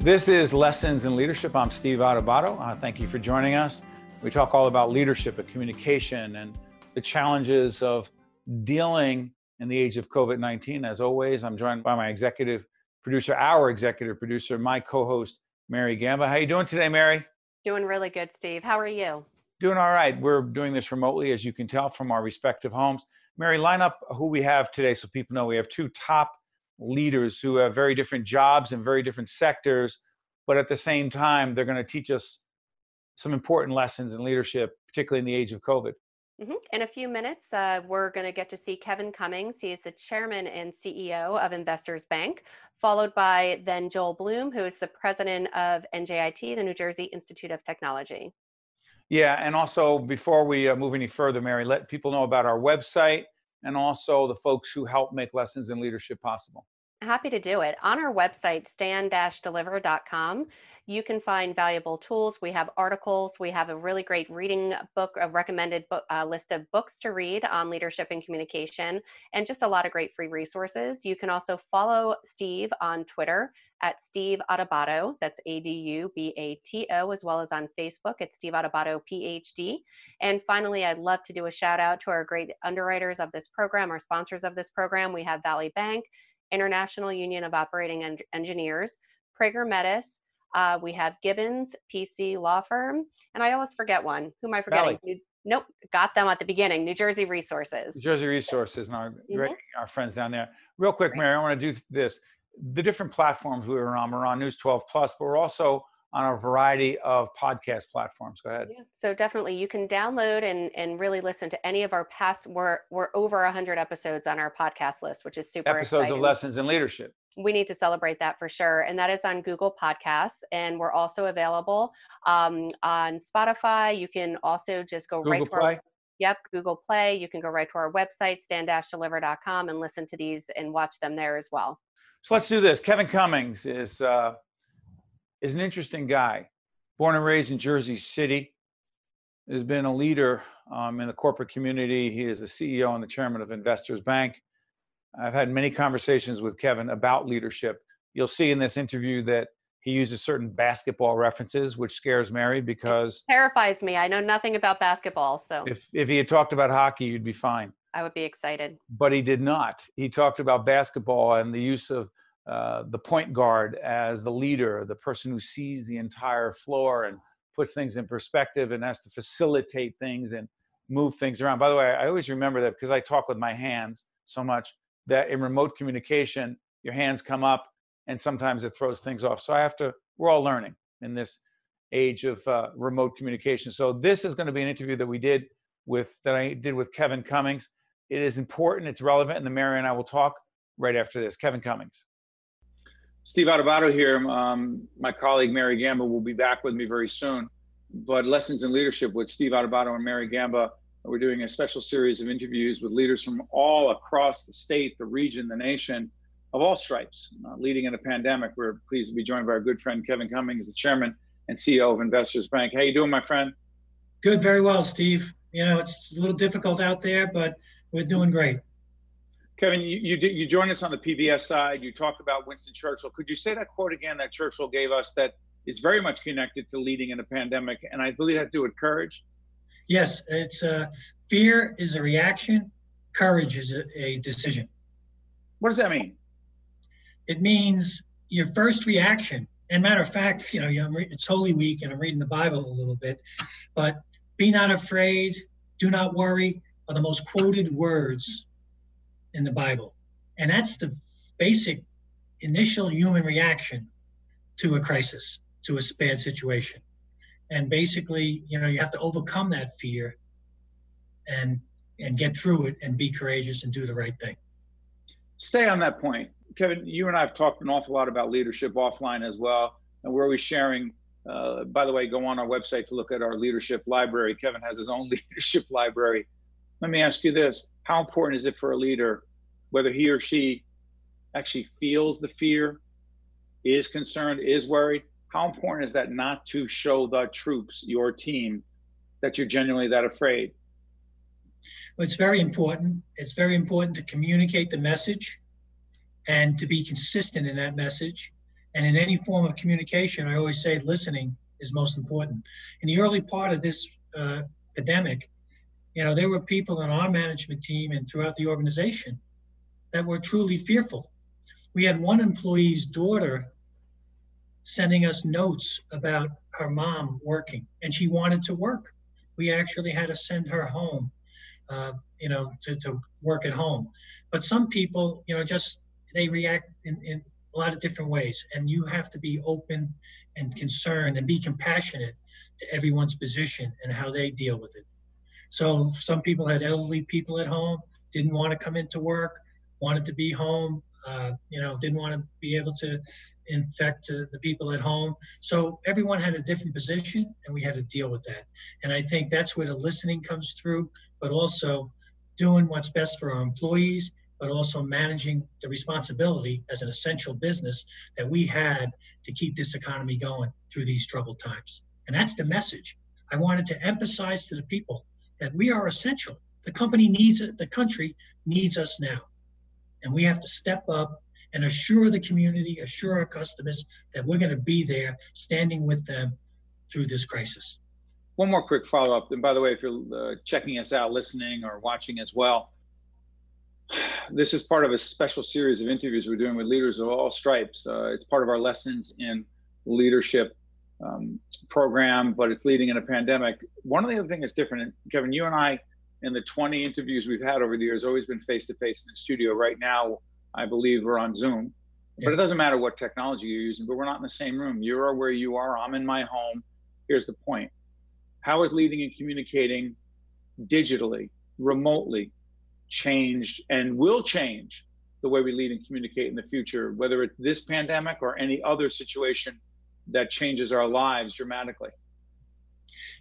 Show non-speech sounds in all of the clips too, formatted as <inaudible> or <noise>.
This is Lessons in Leadership. I'm Steve Adubato. Uh, thank you for joining us. We talk all about leadership and communication and the challenges of dealing in the age of COVID 19. As always, I'm joined by my executive producer, our executive producer, my co host, Mary Gamba. How are you doing today, Mary? Doing really good, Steve. How are you? Doing all right. We're doing this remotely, as you can tell from our respective homes. Mary, line up who we have today so people know we have two top leaders who have very different jobs and very different sectors, but at the same time, they're going to teach us some important lessons in leadership, particularly in the age of COVID. Mm-hmm. In a few minutes, uh, we're going to get to see Kevin Cummings. He is the chairman and CEO of Investors Bank, followed by then Joel Bloom, who is the president of NJIT, the New Jersey Institute of Technology. Yeah, and also before we uh, move any further, Mary, let people know about our website and also the folks who help make lessons in leadership possible. Happy to do it. On our website, stand-deliver.com, you can find valuable tools. We have articles. We have a really great reading book, a recommended book, uh, list of books to read on leadership and communication, and just a lot of great free resources. You can also follow Steve on Twitter at Steve Adubato. That's A D U B A T O, as well as on Facebook at Steve Adubato PhD. And finally, I'd love to do a shout out to our great underwriters of this program, our sponsors of this program. We have Valley Bank, International Union of Operating en- Engineers, Prager Metis, uh, we have Gibbons PC Law Firm, and I always forget one. Who am I forgetting? New, nope, got them at the beginning. New Jersey Resources. New Jersey Resources, and our, mm-hmm. our friends down there. Real quick, Mary, I want to do this. The different platforms we were on, we're on News 12 Plus, but we're also on a variety of podcast platforms. Go ahead. Yeah. So definitely you can download and, and really listen to any of our past, we're, we're over 100 episodes on our podcast list, which is super Episodes exciting. of Lessons in Leadership. We need to celebrate that for sure. And that is on Google Podcasts. And we're also available um, on Spotify. You can also just go Google right to Play. our Yep, Google Play. You can go right to our website, stand-deliver.com, and listen to these and watch them there as well. So let's do this. Kevin Cummings is uh, is an interesting guy. Born and raised in Jersey City, has been a leader um, in the corporate community. He is the CEO and the chairman of Investors Bank. I've had many conversations with Kevin about leadership. You'll see in this interview that he uses certain basketball references, which scares Mary because it terrifies me. I know nothing about basketball, so if if he had talked about hockey, you'd be fine. I would be excited. But he did not. He talked about basketball and the use of uh, the point guard as the leader, the person who sees the entire floor and puts things in perspective and has to facilitate things and move things around. By the way, I always remember that because I talk with my hands so much that in remote communication, your hands come up and sometimes it throws things off. So I have to, we're all learning in this age of uh, remote communication. So this is going to be an interview that we did with, that I did with Kevin Cummings. It is important, it's relevant, and the Mary and I will talk right after this. Kevin Cummings. Steve Adubato here. Um, my colleague Mary Gamba will be back with me very soon. But Lessons in Leadership with Steve Adubato and Mary Gamba, we're doing a special series of interviews with leaders from all across the state, the region, the nation, of all stripes. Uh, leading in a pandemic, we're pleased to be joined by our good friend Kevin Cummings, the chairman and CEO of Investors Bank. How you doing, my friend? Good, very well, Steve. You know, it's a little difficult out there, but we're doing great. Kevin, you, you, did, you joined us on the PBS side. You talked about Winston Churchill. Could you say that quote again that Churchill gave us that is very much connected to leading in a pandemic? And I believe it had to do with courage. Yes, it's uh, fear is a reaction, courage is a, a decision. What does that mean? It means your first reaction. And matter of fact, you know, it's Holy Week and I'm reading the Bible a little bit, but be not afraid, do not worry are the most quoted words in the Bible. And that's the basic initial human reaction to a crisis, to a bad situation. And basically, you know, you have to overcome that fear and and get through it and be courageous and do the right thing. Stay on that point. Kevin, you and I have talked an awful lot about leadership offline as well. And we're always sharing, uh, by the way, go on our website to look at our leadership library. Kevin has his own <laughs> leadership library. Let me ask you this How important is it for a leader whether he or she actually feels the fear, is concerned, is worried, how important is that not to show the troops, your team, that you're genuinely that afraid? Well, it's very important. It's very important to communicate the message and to be consistent in that message And in any form of communication, I always say listening is most important. In the early part of this uh, pandemic, you know, there were people on our management team and throughout the organization that were truly fearful. We had one employee's daughter sending us notes about her mom working, and she wanted to work. We actually had to send her home, uh, you know, to, to work at home. But some people, you know, just they react in, in a lot of different ways, and you have to be open and concerned and be compassionate to everyone's position and how they deal with it. So some people had elderly people at home, didn't want to come into work, wanted to be home, uh, you know, didn't want to be able to infect uh, the people at home. So everyone had a different position, and we had to deal with that. And I think that's where the listening comes through, but also doing what's best for our employees, but also managing the responsibility as an essential business that we had to keep this economy going through these troubled times. And that's the message. I wanted to emphasize to the people that we are essential. The company needs it, the country needs us now. And we have to step up and assure the community, assure our customers that we're going to be there standing with them through this crisis. One more quick follow up. And by the way, if you're uh, checking us out, listening, or watching as well, this is part of a special series of interviews we're doing with leaders of all stripes. Uh, it's part of our lessons in leadership um, program, but it's leading in a pandemic. One of the other things that's different, Kevin, you and I, in the 20 interviews we've had over the years, always been face to face in the studio. Right now, I believe we're on Zoom, yeah. but it doesn't matter what technology you're using, but we're not in the same room. You are where you are, I'm in my home. Here's the point How is leading and communicating digitally, remotely, changed and will change the way we lead and communicate in the future, whether it's this pandemic or any other situation that changes our lives dramatically.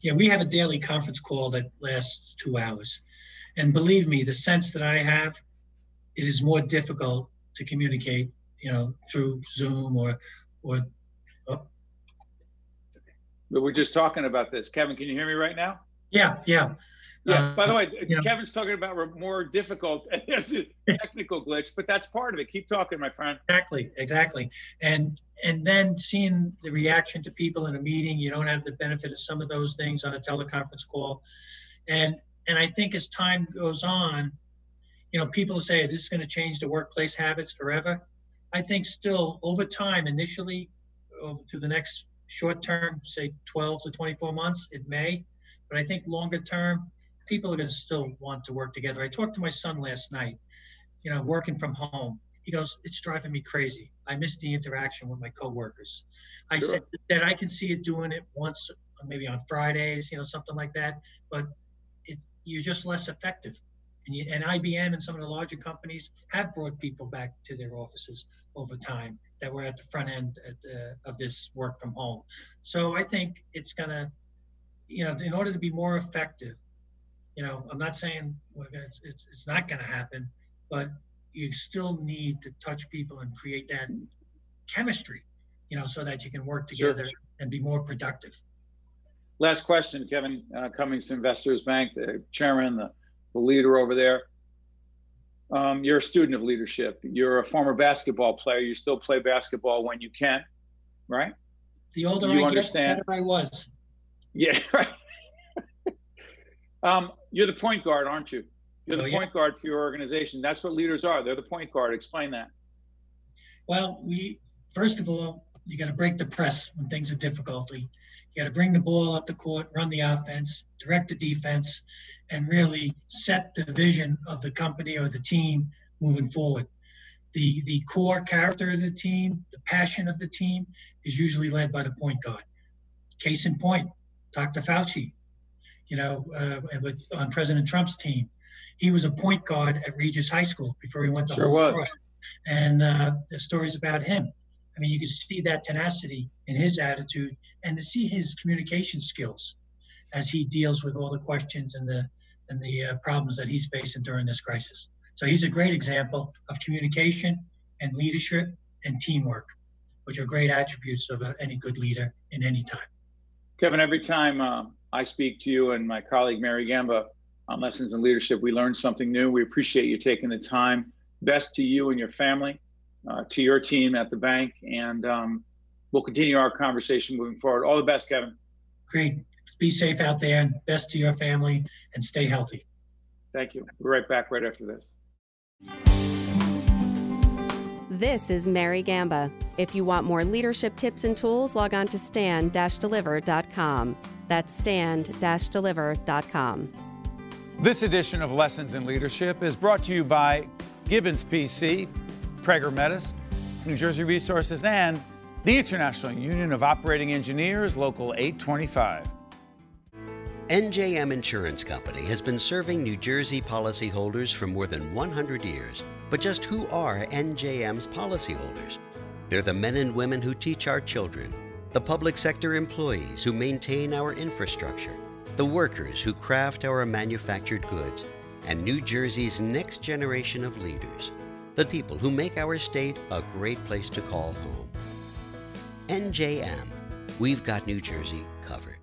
Yeah, we have a daily conference call that lasts two hours. And believe me, the sense that I have, it is more difficult to communicate, you know, through Zoom or, or, oh. But we're just talking about this. Kevin, can you hear me right now? Yeah, yeah. Yeah. Uh, by the way, Kevin's talking about more difficult <laughs> <laughs> technical glitch, but that's part of it. Keep talking, my friend. Exactly, exactly. And and then seeing the reaction to people in a meeting, you don't have the benefit of some of those things on a teleconference call. And and I think as time goes on, you know, people say this is going to change the workplace habits forever. I think still over time, initially, over through the next short term, say 12 to 24 months, it may. But I think longer term, people are going to still want to work together. I talked to my son last night, you know, working from home. He goes, It's driving me crazy. I miss the interaction with my coworkers. I sure. said that I can see it doing it once, maybe on Fridays, you know, something like that, but it, you're just less effective. And, you, and IBM and some of the larger companies have brought people back to their offices over time that were at the front end at, uh, of this work from home. So I think it's going to, you know, in order to be more effective, you know, I'm not saying it's, it's, it's not going to happen, but you still need to touch people and create that chemistry, you know, so that you can work together sure. and be more productive. Last question, Kevin uh, Cummings Investors Bank, the chairman, the, the leader over there. Um, you're a student of leadership. You're a former basketball player. You still play basketball when you can, right? The older you I understand. get, the better I was. Yeah, <laughs> right. um, you're the point guard, aren't you? You're the point yeah. guard for your organization. That's what leaders are. They're the point guard. Explain that. Well, we first of all, you got to break the press when things are difficulty. You got to bring the ball up the court, run the offense, direct the defense, and really set the vision of the company or the team moving forward. The the core character of the team, the passion of the team, is usually led by the point guard. Case in point, talk to Fauci. You know, uh, with, on President Trump's team, he was a point guard at Regis High School before he went to sure was. And uh, the stories about him. I mean, you can see that tenacity in his attitude and to see his communication skills as he deals with all the questions and the and the uh, problems that he's facing during this crisis. So he's a great example of communication and leadership and teamwork, which are great attributes of uh, any good leader in any time. Kevin, every time uh, I speak to you and my colleague Mary Gamba, on Lessons in Leadership. We learned something new. We appreciate you taking the time. Best to you and your family. uh, to your team at the bank, and um, we'll continue our conversation moving forward. All the best, Kevin. Great. Be safe out there and best to your family and stay healthy. Thank you. We're right back right after this. This is Mary Gamba. If you want more leadership tips and tools, log on to stand-deliver.com. That's stand-deliver.com. This edition of Lessons in Leadership is brought to you by Gibbons PC, Prager Metis, New Jersey Resources, and the International Union of Operating Engineers, Local 825. NJM Insurance Company has been serving New Jersey policyholders for more than 100 years. But just who are NJM's policyholders? They're the men and women who teach our children, the public sector employees who maintain our infrastructure, the workers who craft our manufactured goods, and New Jersey's next generation of leaders, the people who make our state a great place to call home. NJM, we've got New Jersey covered.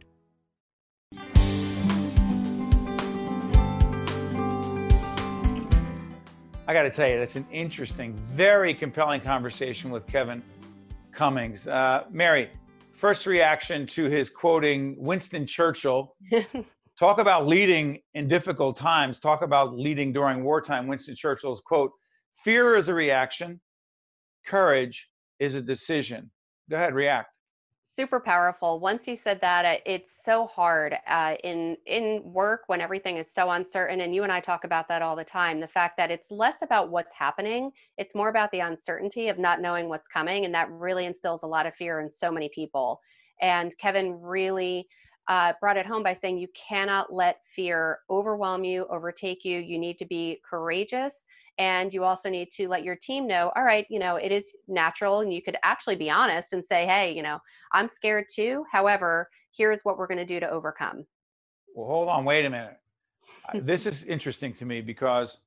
I got to tell you, that's an interesting, very compelling conversation with Kevin Cummings. Uh, Mary, first reaction to his quoting Winston Churchill. <laughs> Talk about leading in difficult times. Talk about leading during wartime. Winston Churchill's quote Fear is a reaction, courage is a decision. Go ahead, react super powerful. Once you said that uh, it's so hard uh, in in work when everything is so uncertain and you and i talk about that all the time the fact that it's less about what's happening it's more about the uncertainty of not knowing what's coming and that really instills a lot of fear in so many people. And kevin really uh, brought it home by saying you cannot let fear overwhelm you overtake you. You need to be courageous and you also need to let your team know all right you know it is natural and you could actually be honest and say hey you know i'm scared too. However here's what we're going to do to overcome well hold on wait a minute. <laughs> This is interesting to me because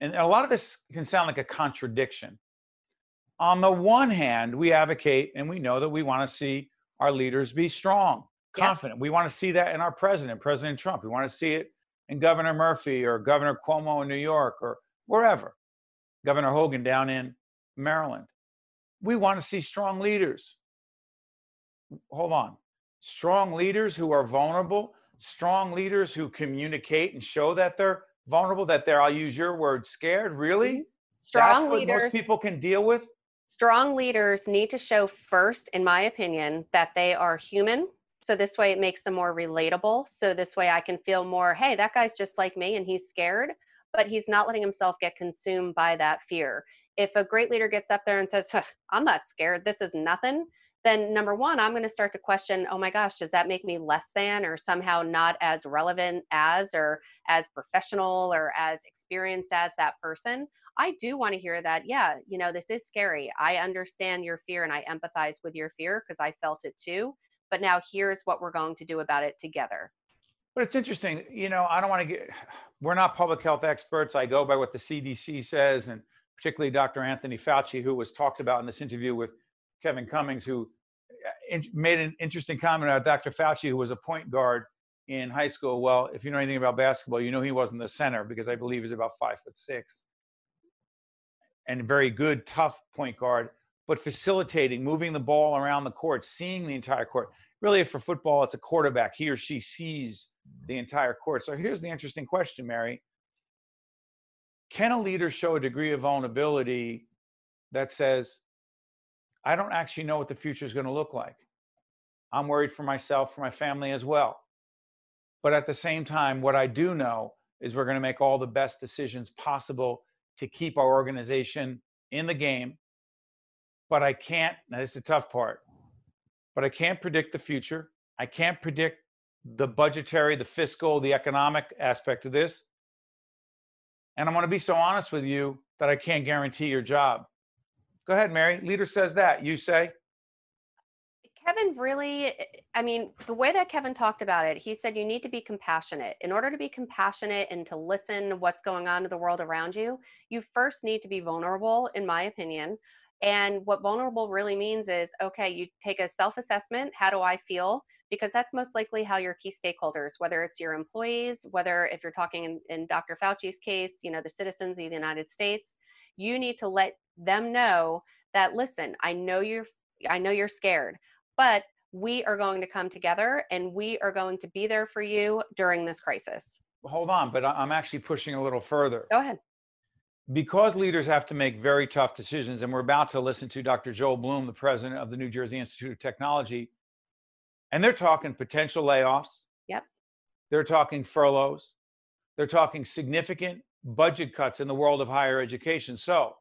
and a lot of this can sound like a contradiction. On the one hand we advocate and we know that we want to see our leaders be strong confident. We want to see that in our president president trump. We want to see it in governor murphy or governor cuomo in new york or wherever, Governor Hogan down in Maryland. We want to see strong leaders. Hold on. Strong leaders who are vulnerable, strong leaders who communicate and show that they're vulnerable, that they're, I'll use your word, scared. Really? Mm-hmm. Strong That's leaders. most people can deal with? Strong leaders need to show first, in my opinion, that they are human. So this way it makes them more relatable. So this way I can feel more, hey, that guy's just like me and he's scared but he's not letting himself get consumed by that fear. If a great leader gets up there and says, I'm not scared, this is nothing, then number one, I'm going to start to question, oh my gosh, does that make me less than or somehow not as relevant as or as professional or as experienced as that person? I do want to hear that, yeah, you know, this is scary. I understand your fear and I empathize with your fear because I felt it too. But now here's what we're going to do about it together. But it's interesting, you know, I don't want to get, <sighs> we're not public health experts. I go by what the CDC says, and particularly Dr. Anthony Fauci, who was talked about in this interview with Kevin Cummings, who uh, made an interesting comment about Dr. Fauci, who was a point guard in high school. Well, if you know anything about basketball, you know he wasn't the center because I believe he's about five foot six and very good, tough point guard, but facilitating, moving the ball around the court, seeing the entire court. Really, for football, it's a quarterback. He or she sees the entire court. So here's the interesting question, Mary. Can a leader show a degree of vulnerability that says, I don't actually know what the future is going to look like? I'm worried for myself, for my family as well. But at the same time, what I do know is we're going to make all the best decisions possible to keep our organization in the game. But I can't, now this is the tough part, but I can't predict the future. I can't predict the budgetary, the fiscal, the economic aspect of this. And I'm going to be so honest with you that I can't guarantee your job. Go ahead, Mary. Leader says that. You say? Kevin really, eh, I mean, the way that Kevin talked about it, he said you need to be compassionate. In order to be compassionate and to listen what's going on in the world around you, you first need to be vulnerable, in my opinion. And what vulnerable really means is okay, you take a self assessment. How do I feel? because that's most likely how your key stakeholders, whether it's your employees, whether if you're talking in, in Dr. Fauci's case, you know, the citizens of the United States, you need to let them know that listen, I know you're I know you're scared, but we are going to come together and we are going to be there for you during this crisis. Hold on, but I'm actually pushing a little further. Go ahead. Because leaders have to make very tough decisions, and we're about to listen to Dr. Joel Bloom, the president of the New Jersey Institute of Technology, and they're talking potential layoffs. Yep. They're talking furloughs. They're talking significant budget cuts in the world of higher education. So,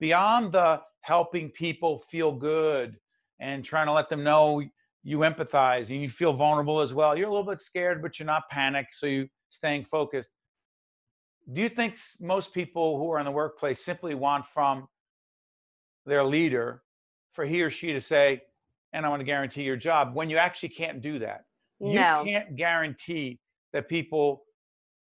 beyond the helping people feel good and trying to let them know you empathize and you feel vulnerable as well, you're a little bit scared, but you're not panicked. So, you're staying focused. Do you think most people who are in the workplace simply want from their leader for he or she to say, and I want to guarantee your job when you actually can't do that? No. You can't guarantee that people,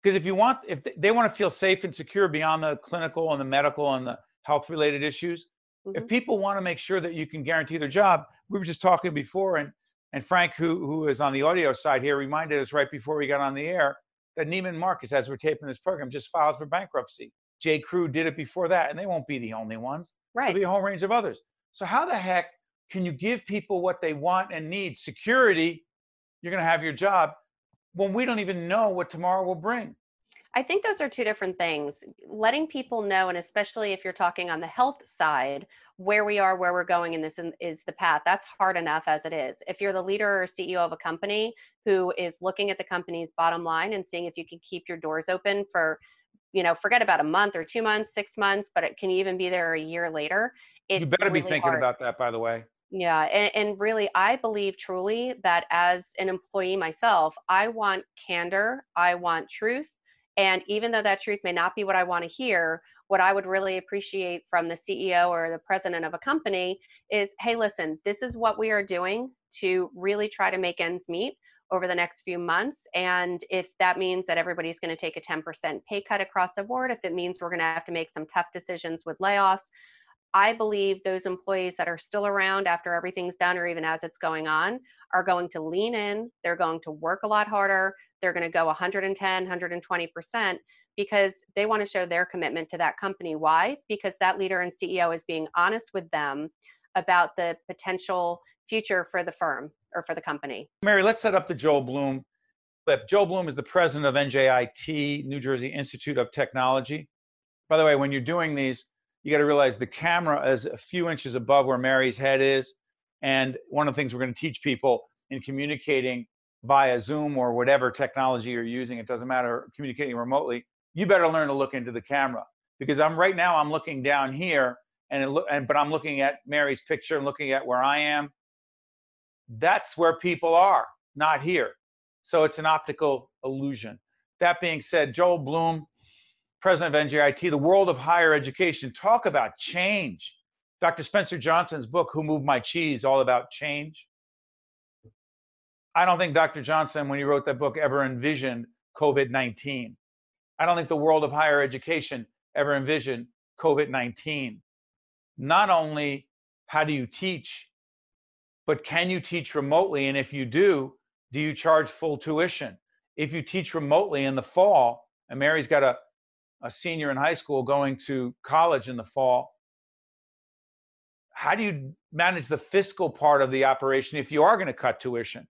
because if you want, if they want to feel safe and secure beyond the clinical and the medical and the health related issues, mm-hmm. if people want to make sure that you can guarantee their job, we were just talking before, and and Frank, who who is on the audio side here, reminded us right before we got on the air that Neiman Marcus, as we're taping this program, just filed for bankruptcy. J. Crew did it before that, and they won't be the only ones. Right. There'll be a whole range of others. So how the heck can you give people what they want and need? Security, you're going to have your job when we don't even know what tomorrow will bring. I think those are two different things. Letting people know, and especially if you're talking on the health side, where we are, where we're going in this is the path. That's hard enough as it is. If you're the leader or CEO of a company who is looking at the company's bottom line and seeing if you can keep your doors open for, you know, forget about a month or two months, six months, but it can even be there a year later. you better really be thinking hard. about that, by the way. Yeah, and, and really, I believe truly that as an employee myself, I want candor, I want truth. And even though that truth may not be what I want to hear, what I would really appreciate from the CEO or the president of a company is hey, listen, this is what we are doing to really try to make ends meet over the next few months. And if that means that everybody's going to take a 10% pay cut across the board, if it means we're going to have to make some tough decisions with layoffs, I believe those employees that are still around after everything's done or even as it's going on are going to lean in. They're going to work a lot harder. They're going to go 110, 120% because they want to show their commitment to that company. Why? Because that leader and CEO is being honest with them about the potential future for the firm or for the company. Mary, let's set up the Joel Bloom clip. Joel Bloom is the president of NJIT, New Jersey Institute of Technology. By the way, when you're doing these, you got to realize the camera is a few inches above where Mary's head is. And one of the things we're going to teach people in communicating via Zoom or whatever technology you're using, it doesn't matter, communicating remotely, you better learn to look into the camera because I'm right now I'm looking down here and it and but I'm looking at Mary's picture and looking at where I am. That's where people are, not here. So it's an optical illusion. That being said, Joel Bloom, president of NJIT, the world of higher education, talk about change. Dr. Spencer Johnson's book, Who Moved My Cheese, all about change. I don't think Dr. Johnson, when he wrote that book, ever envisioned COVID 19. I don't think the world of higher education ever envisioned COVID 19. Not only how do you teach, but can you teach remotely? And if you do, do you charge full tuition? If you teach remotely in the fall, and Mary's got a, a senior in high school going to college in the fall, how do you manage the fiscal part of the operation if you are going to cut tuition?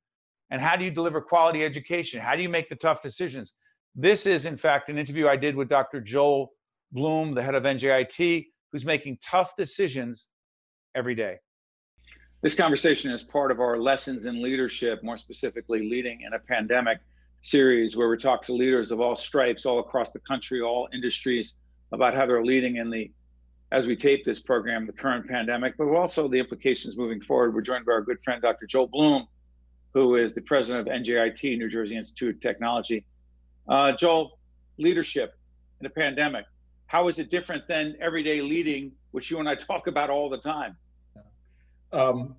And how do you deliver quality education? How do you make the tough decisions? This is, in fact, an interview I did with Dr. Joel Bloom, the head of NJIT, who's making tough decisions every day. This conversation is part of our Lessons in Leadership, more specifically, Leading in a Pandemic series, where we talk to leaders of all stripes, all across the country, all industries, about how they're leading in the, as we tape this program, the current pandemic, but also the implications moving forward. We're joined by our good friend, Dr. Joel Bloom, who is the president of NJIT, New Jersey Institute of Technology. Uh, Joel, leadership in a pandemic, how is it different than everyday leading, which you and I <laughs> talk about all the time? Um,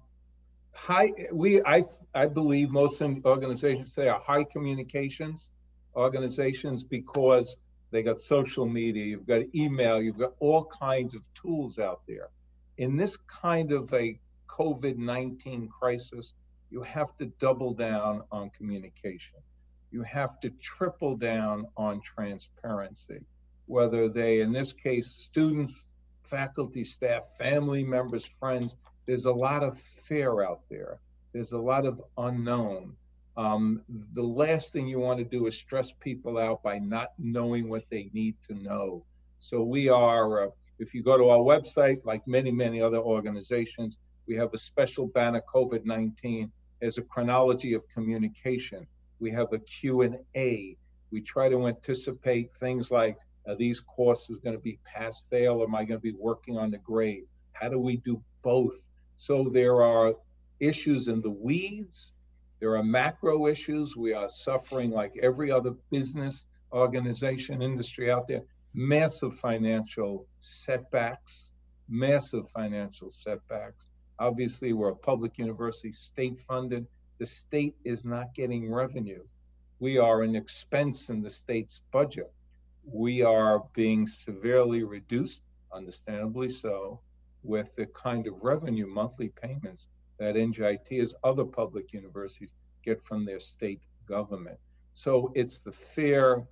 high, we, I, I believe most organizations say are high communications organizations because they got social media, you've got email, you've got all kinds of tools out there. In this kind of a COVID 19 crisis, you have to double down on communication. You have to triple down on transparency, whether they, in this case, students faculty, staff, family members, friends. There's a lot of fear out there. There's a lot of unknown. Um, the last thing you want to do is stress people out by not knowing what they need to know. So we are, uh, if you go to our website, like many, many other organizations, we have a special banner COVID-19 as a chronology of communication. We have a Q&A. We try to anticipate things like, are these courses going to be pass fail? Am I going to be working on the grade? How do we do both? So there are issues in the weeds there are macro issues. We are suffering like every other business, organization, industry out there, massive financial setbacks, massive financial setbacks. Obviously, we're a public university, state funded. The state is not getting revenue. We are an expense in the state's budget. We are being severely reduced, understandably so, with the kind of revenue monthly payments that NJIT as other public universities get from their state government. So it's the fear,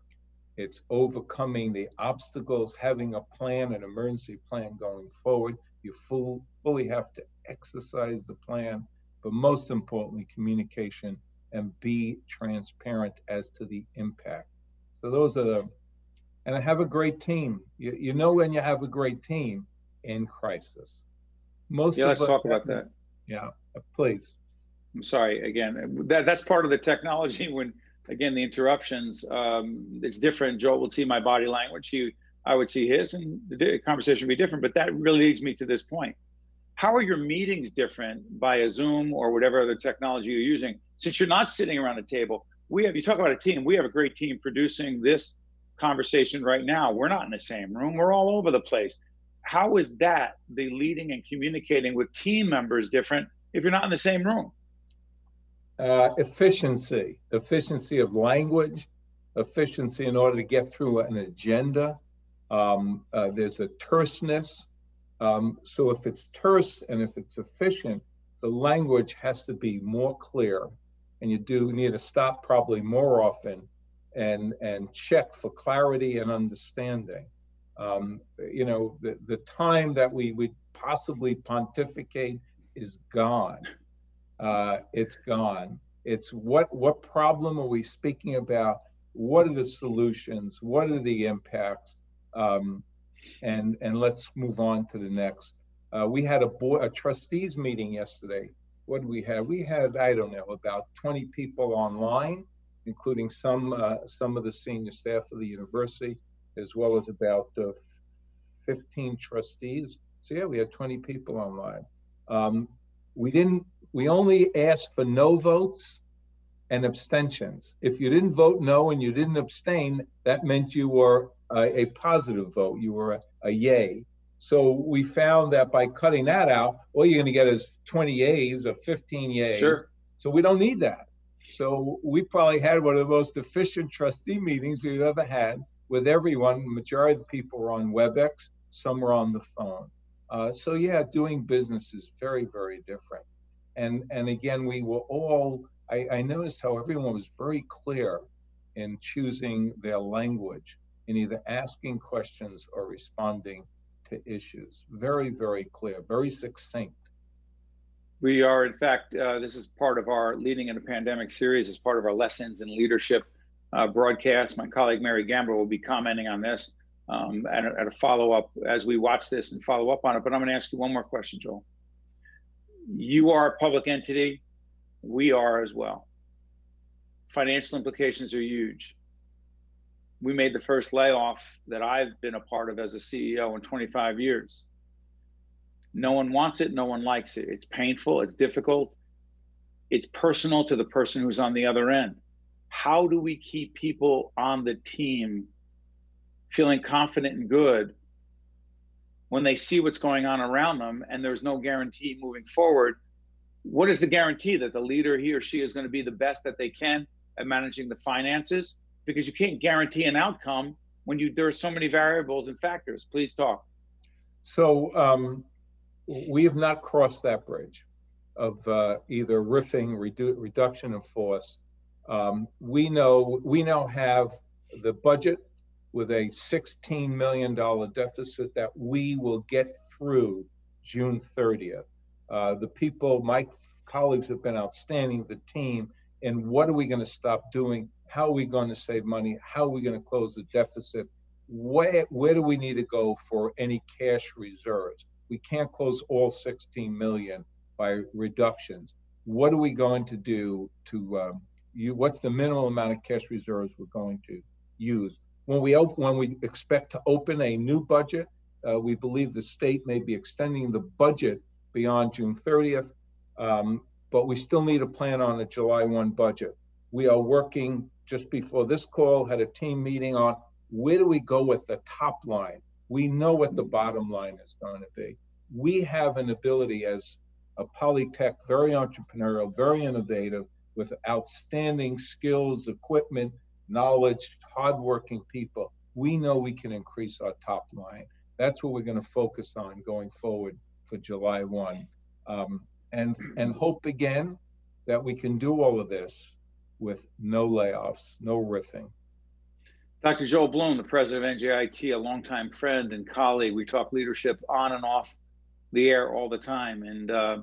it's overcoming the obstacles, having a plan, an emergency plan going forward. You full, fully have to exercise the plan, but most importantly, communication and be transparent as to the impact. So those are the, and I have a great team. You, you know when you have a great team in crisis. Most yeah, let's talk about that. Yeah, please. I'm sorry again. That that's part of the technology. <laughs> When again the interruptions, um, it's different. Joel would see my body language. He, I would see his, and the conversation would be different. But that really leads me to this point. How are your meetings different via Zoom or whatever other technology you're using? Since you're not sitting around a table, we have. You talk about a team. We have a great team producing this conversation right now. We're not in the same room. We're all over the place. How is that the leading and communicating with team members different if you're not in the same room? Uh, efficiency, efficiency of language, efficiency in order to get through an agenda. Um, uh, there's a terseness. Um, so if it's terse and if it's efficient, the language has to be more clear, and you do need to stop probably more often and and check for clarity and understanding. Um, you know, the, the time that we would possibly pontificate is gone. Uh, it's gone. It's what what problem are we speaking about? What are the solutions? What are the impacts? Um, and and let's move on to the next. Uh, we had a board, a trustees meeting yesterday. What did we have? We had I don't know about 20 people online, including some uh, some of the senior staff of the university, as well as about uh, 15 trustees. So yeah, we had 20 people online. Um, we didn't we only asked for no votes and abstentions. If you didn't vote no and you didn't abstain, that meant you were a, a positive vote. You were a, a, yay. So we found that by cutting that out, all you're going to get is 20 yays or 15 yays. Sure. So we don't need that. So we probably had one of the most efficient trustee meetings we've ever had with everyone. The majority of the people were on WebEx, some were on the phone. Uh, so yeah, doing business is very, very different and and again we were all I, I noticed how everyone was very clear in choosing their language in either asking questions or responding to issues. Very very clear very succinct. We are in fact uh, this is part of our leading in a pandemic series as part of our lessons in leadership uh, broadcast. My colleague mary Gamba will be commenting on this um, at, a, at a follow-up as we watch this and follow up on it. But i'm going to ask you one more question joel. You are a public entity, we are as well. Financial implications are huge. We made the first layoff that I've been a part of as a CEO in 25 years. No one wants it, no one likes it. It's painful, it's difficult, it's personal to the person who's on the other end. How do we keep people on the team feeling confident and good when they see what's going on around them and there's no guarantee moving forward what is the guarantee that the leader he or she is going to be the best that they can at managing the finances because you can't guarantee an outcome when you there are so many variables and factors please talk so um, we have not crossed that bridge of uh, either riffing redu- reduction of force um, we know we now have the budget with a $16 million deficit that we will get through June 30th. Uh, the people, my colleagues have been outstanding, the team, and what are we going to stop doing? How are we going to save money? How are we going to close the deficit? Where, where do we need to go for any cash reserves? We can't close all 16 million by reductions. What are we going to do to um, you? What's the minimal amount of cash reserves we're going to use? When we open, when we expect to open a new budget, uh, we believe the state may be extending the budget beyond June 30th, um, but we still need a plan on the July 1 budget. We are working just before this call, had a team meeting on where do we go with the top line? We know what the bottom line is going to be. We have an ability as a polytech, very entrepreneurial, very innovative, with outstanding skills, equipment, knowledge, hardworking people. We know we can increase our top line. That's what we're going to focus on going forward for July 1. Um, and, and hope again that we can do all of this with no layoffs, no riffing. Dr. Joel Bloom, the president of NJIT, a longtime friend and colleague. We talk leadership on and off the air all the time. And uh,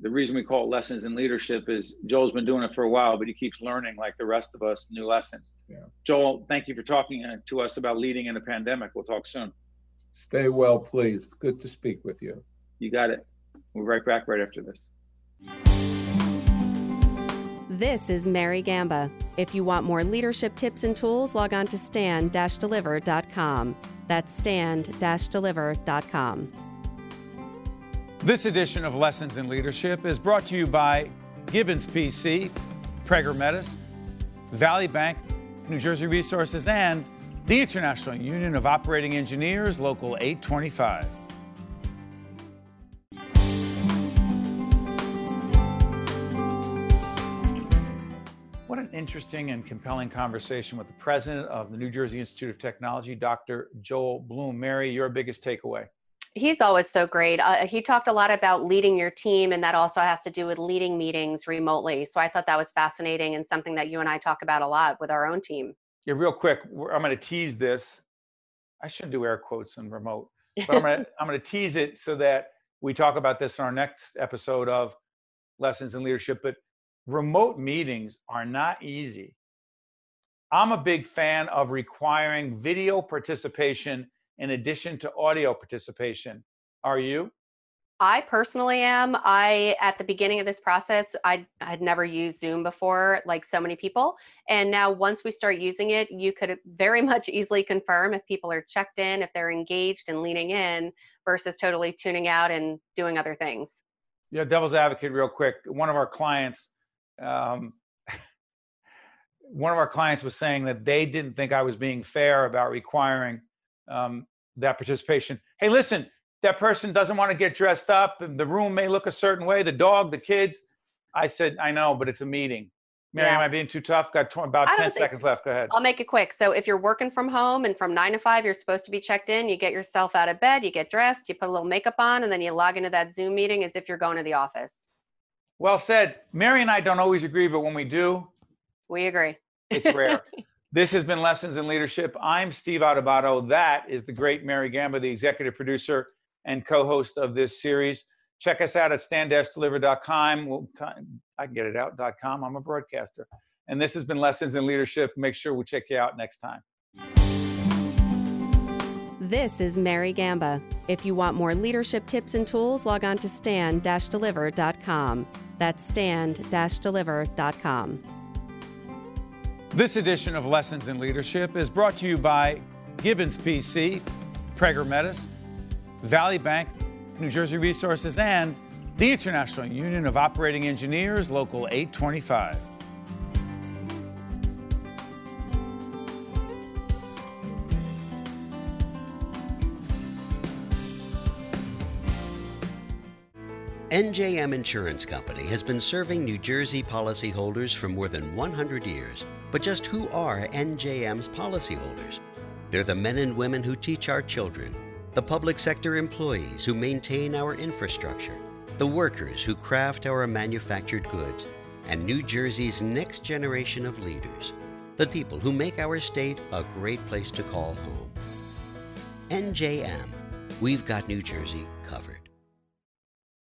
the reason we call it lessons in leadership is Joel's been doing it for a while, but he keeps learning like the rest of us new lessons. Yeah. Joel, thank you for talking uh, to us about leading in a pandemic. We'll talk soon. Stay well, please. Good to speak with you. You got it. We'll be right back right after this. This is Mary Gamba. If you want more leadership tips and tools, log on to stand-deliver.com. That's stand-deliver.com. This edition of Lessons in Leadership is brought to you by Gibbons PC, Prager Metis, Valley Bank, New Jersey Resources, and the International Union of Operating Engineers, Local 825. Interesting and compelling conversation with the president of the New Jersey Institute of Technology, Dr. Joel Bloom. Mary, your biggest takeaway? He's always so great. Uh, he talked a lot about leading your team, and that also has to do with leading meetings remotely. So I thought that was fascinating and something that you and I talk about a lot with our own team. Yeah, real quick, I'm going to tease this. I shouldn't do air quotes in remote, but I'm going <laughs> to I'm going to tease it so that we talk about this in our next episode of Lessons in Leadership. But remote meetings are not easy. I'm a big fan of requiring video participation in addition to audio participation. Are you? I personally am. I at the beginning of this process, I had never used Zoom before, like so many people. And now once we start using it, you could very <laughs> much easily confirm if people are checked in, if they're engaged and leaning in versus totally tuning out and doing other things. Yeah, devil's advocate, real quick. One of our clients, um, one of our clients was saying that they didn't think I was being fair about requiring um, that participation. Hey, listen, that person doesn't want to get dressed up and the room may look a certain way the dog the kids. I said i know but it's a meeting. Mary yeah. am i being too tough? Got t- about 10 seconds left go ahead. I'll make it quick. So if you're working from home and from 9 to 5 you're supposed to be checked in you get yourself out of bed you get dressed you put a little makeup on and then you log into that zoom meeting as if you're going to the office well said mary and i don't always agree but when we do we agree it's rare <laughs> This has been Lessons in Leadership. I'm Steve Adubato. That is the great Mary Gamba, the executive producer and co-host of this series. Check us out at stand-deliver.com. We'll t- I can get it out.com. I'm a broadcaster. And this has been Lessons in Leadership. Make sure we check you out next time. This is Mary Gamba. If you want more leadership tips and tools, log on to stand-deliver.com. That's stand-deliver.com. This edition of Lessons in Leadership is brought to you by Gibbons PC, Prager Metis, Valley Bank, New Jersey Resources, and the International Union of Operating Engineers, Local 825. NJM Insurance Company has been serving New Jersey policyholders for more than 100 years. But just who are NJM's policyholders? They're the men and women who teach our children the public sector employees who maintain our infrastructure, the workers who craft our manufactured goods, and New Jersey's next generation of leaders. the people who make our state a great place to call home. NJM, we've got New Jersey covered.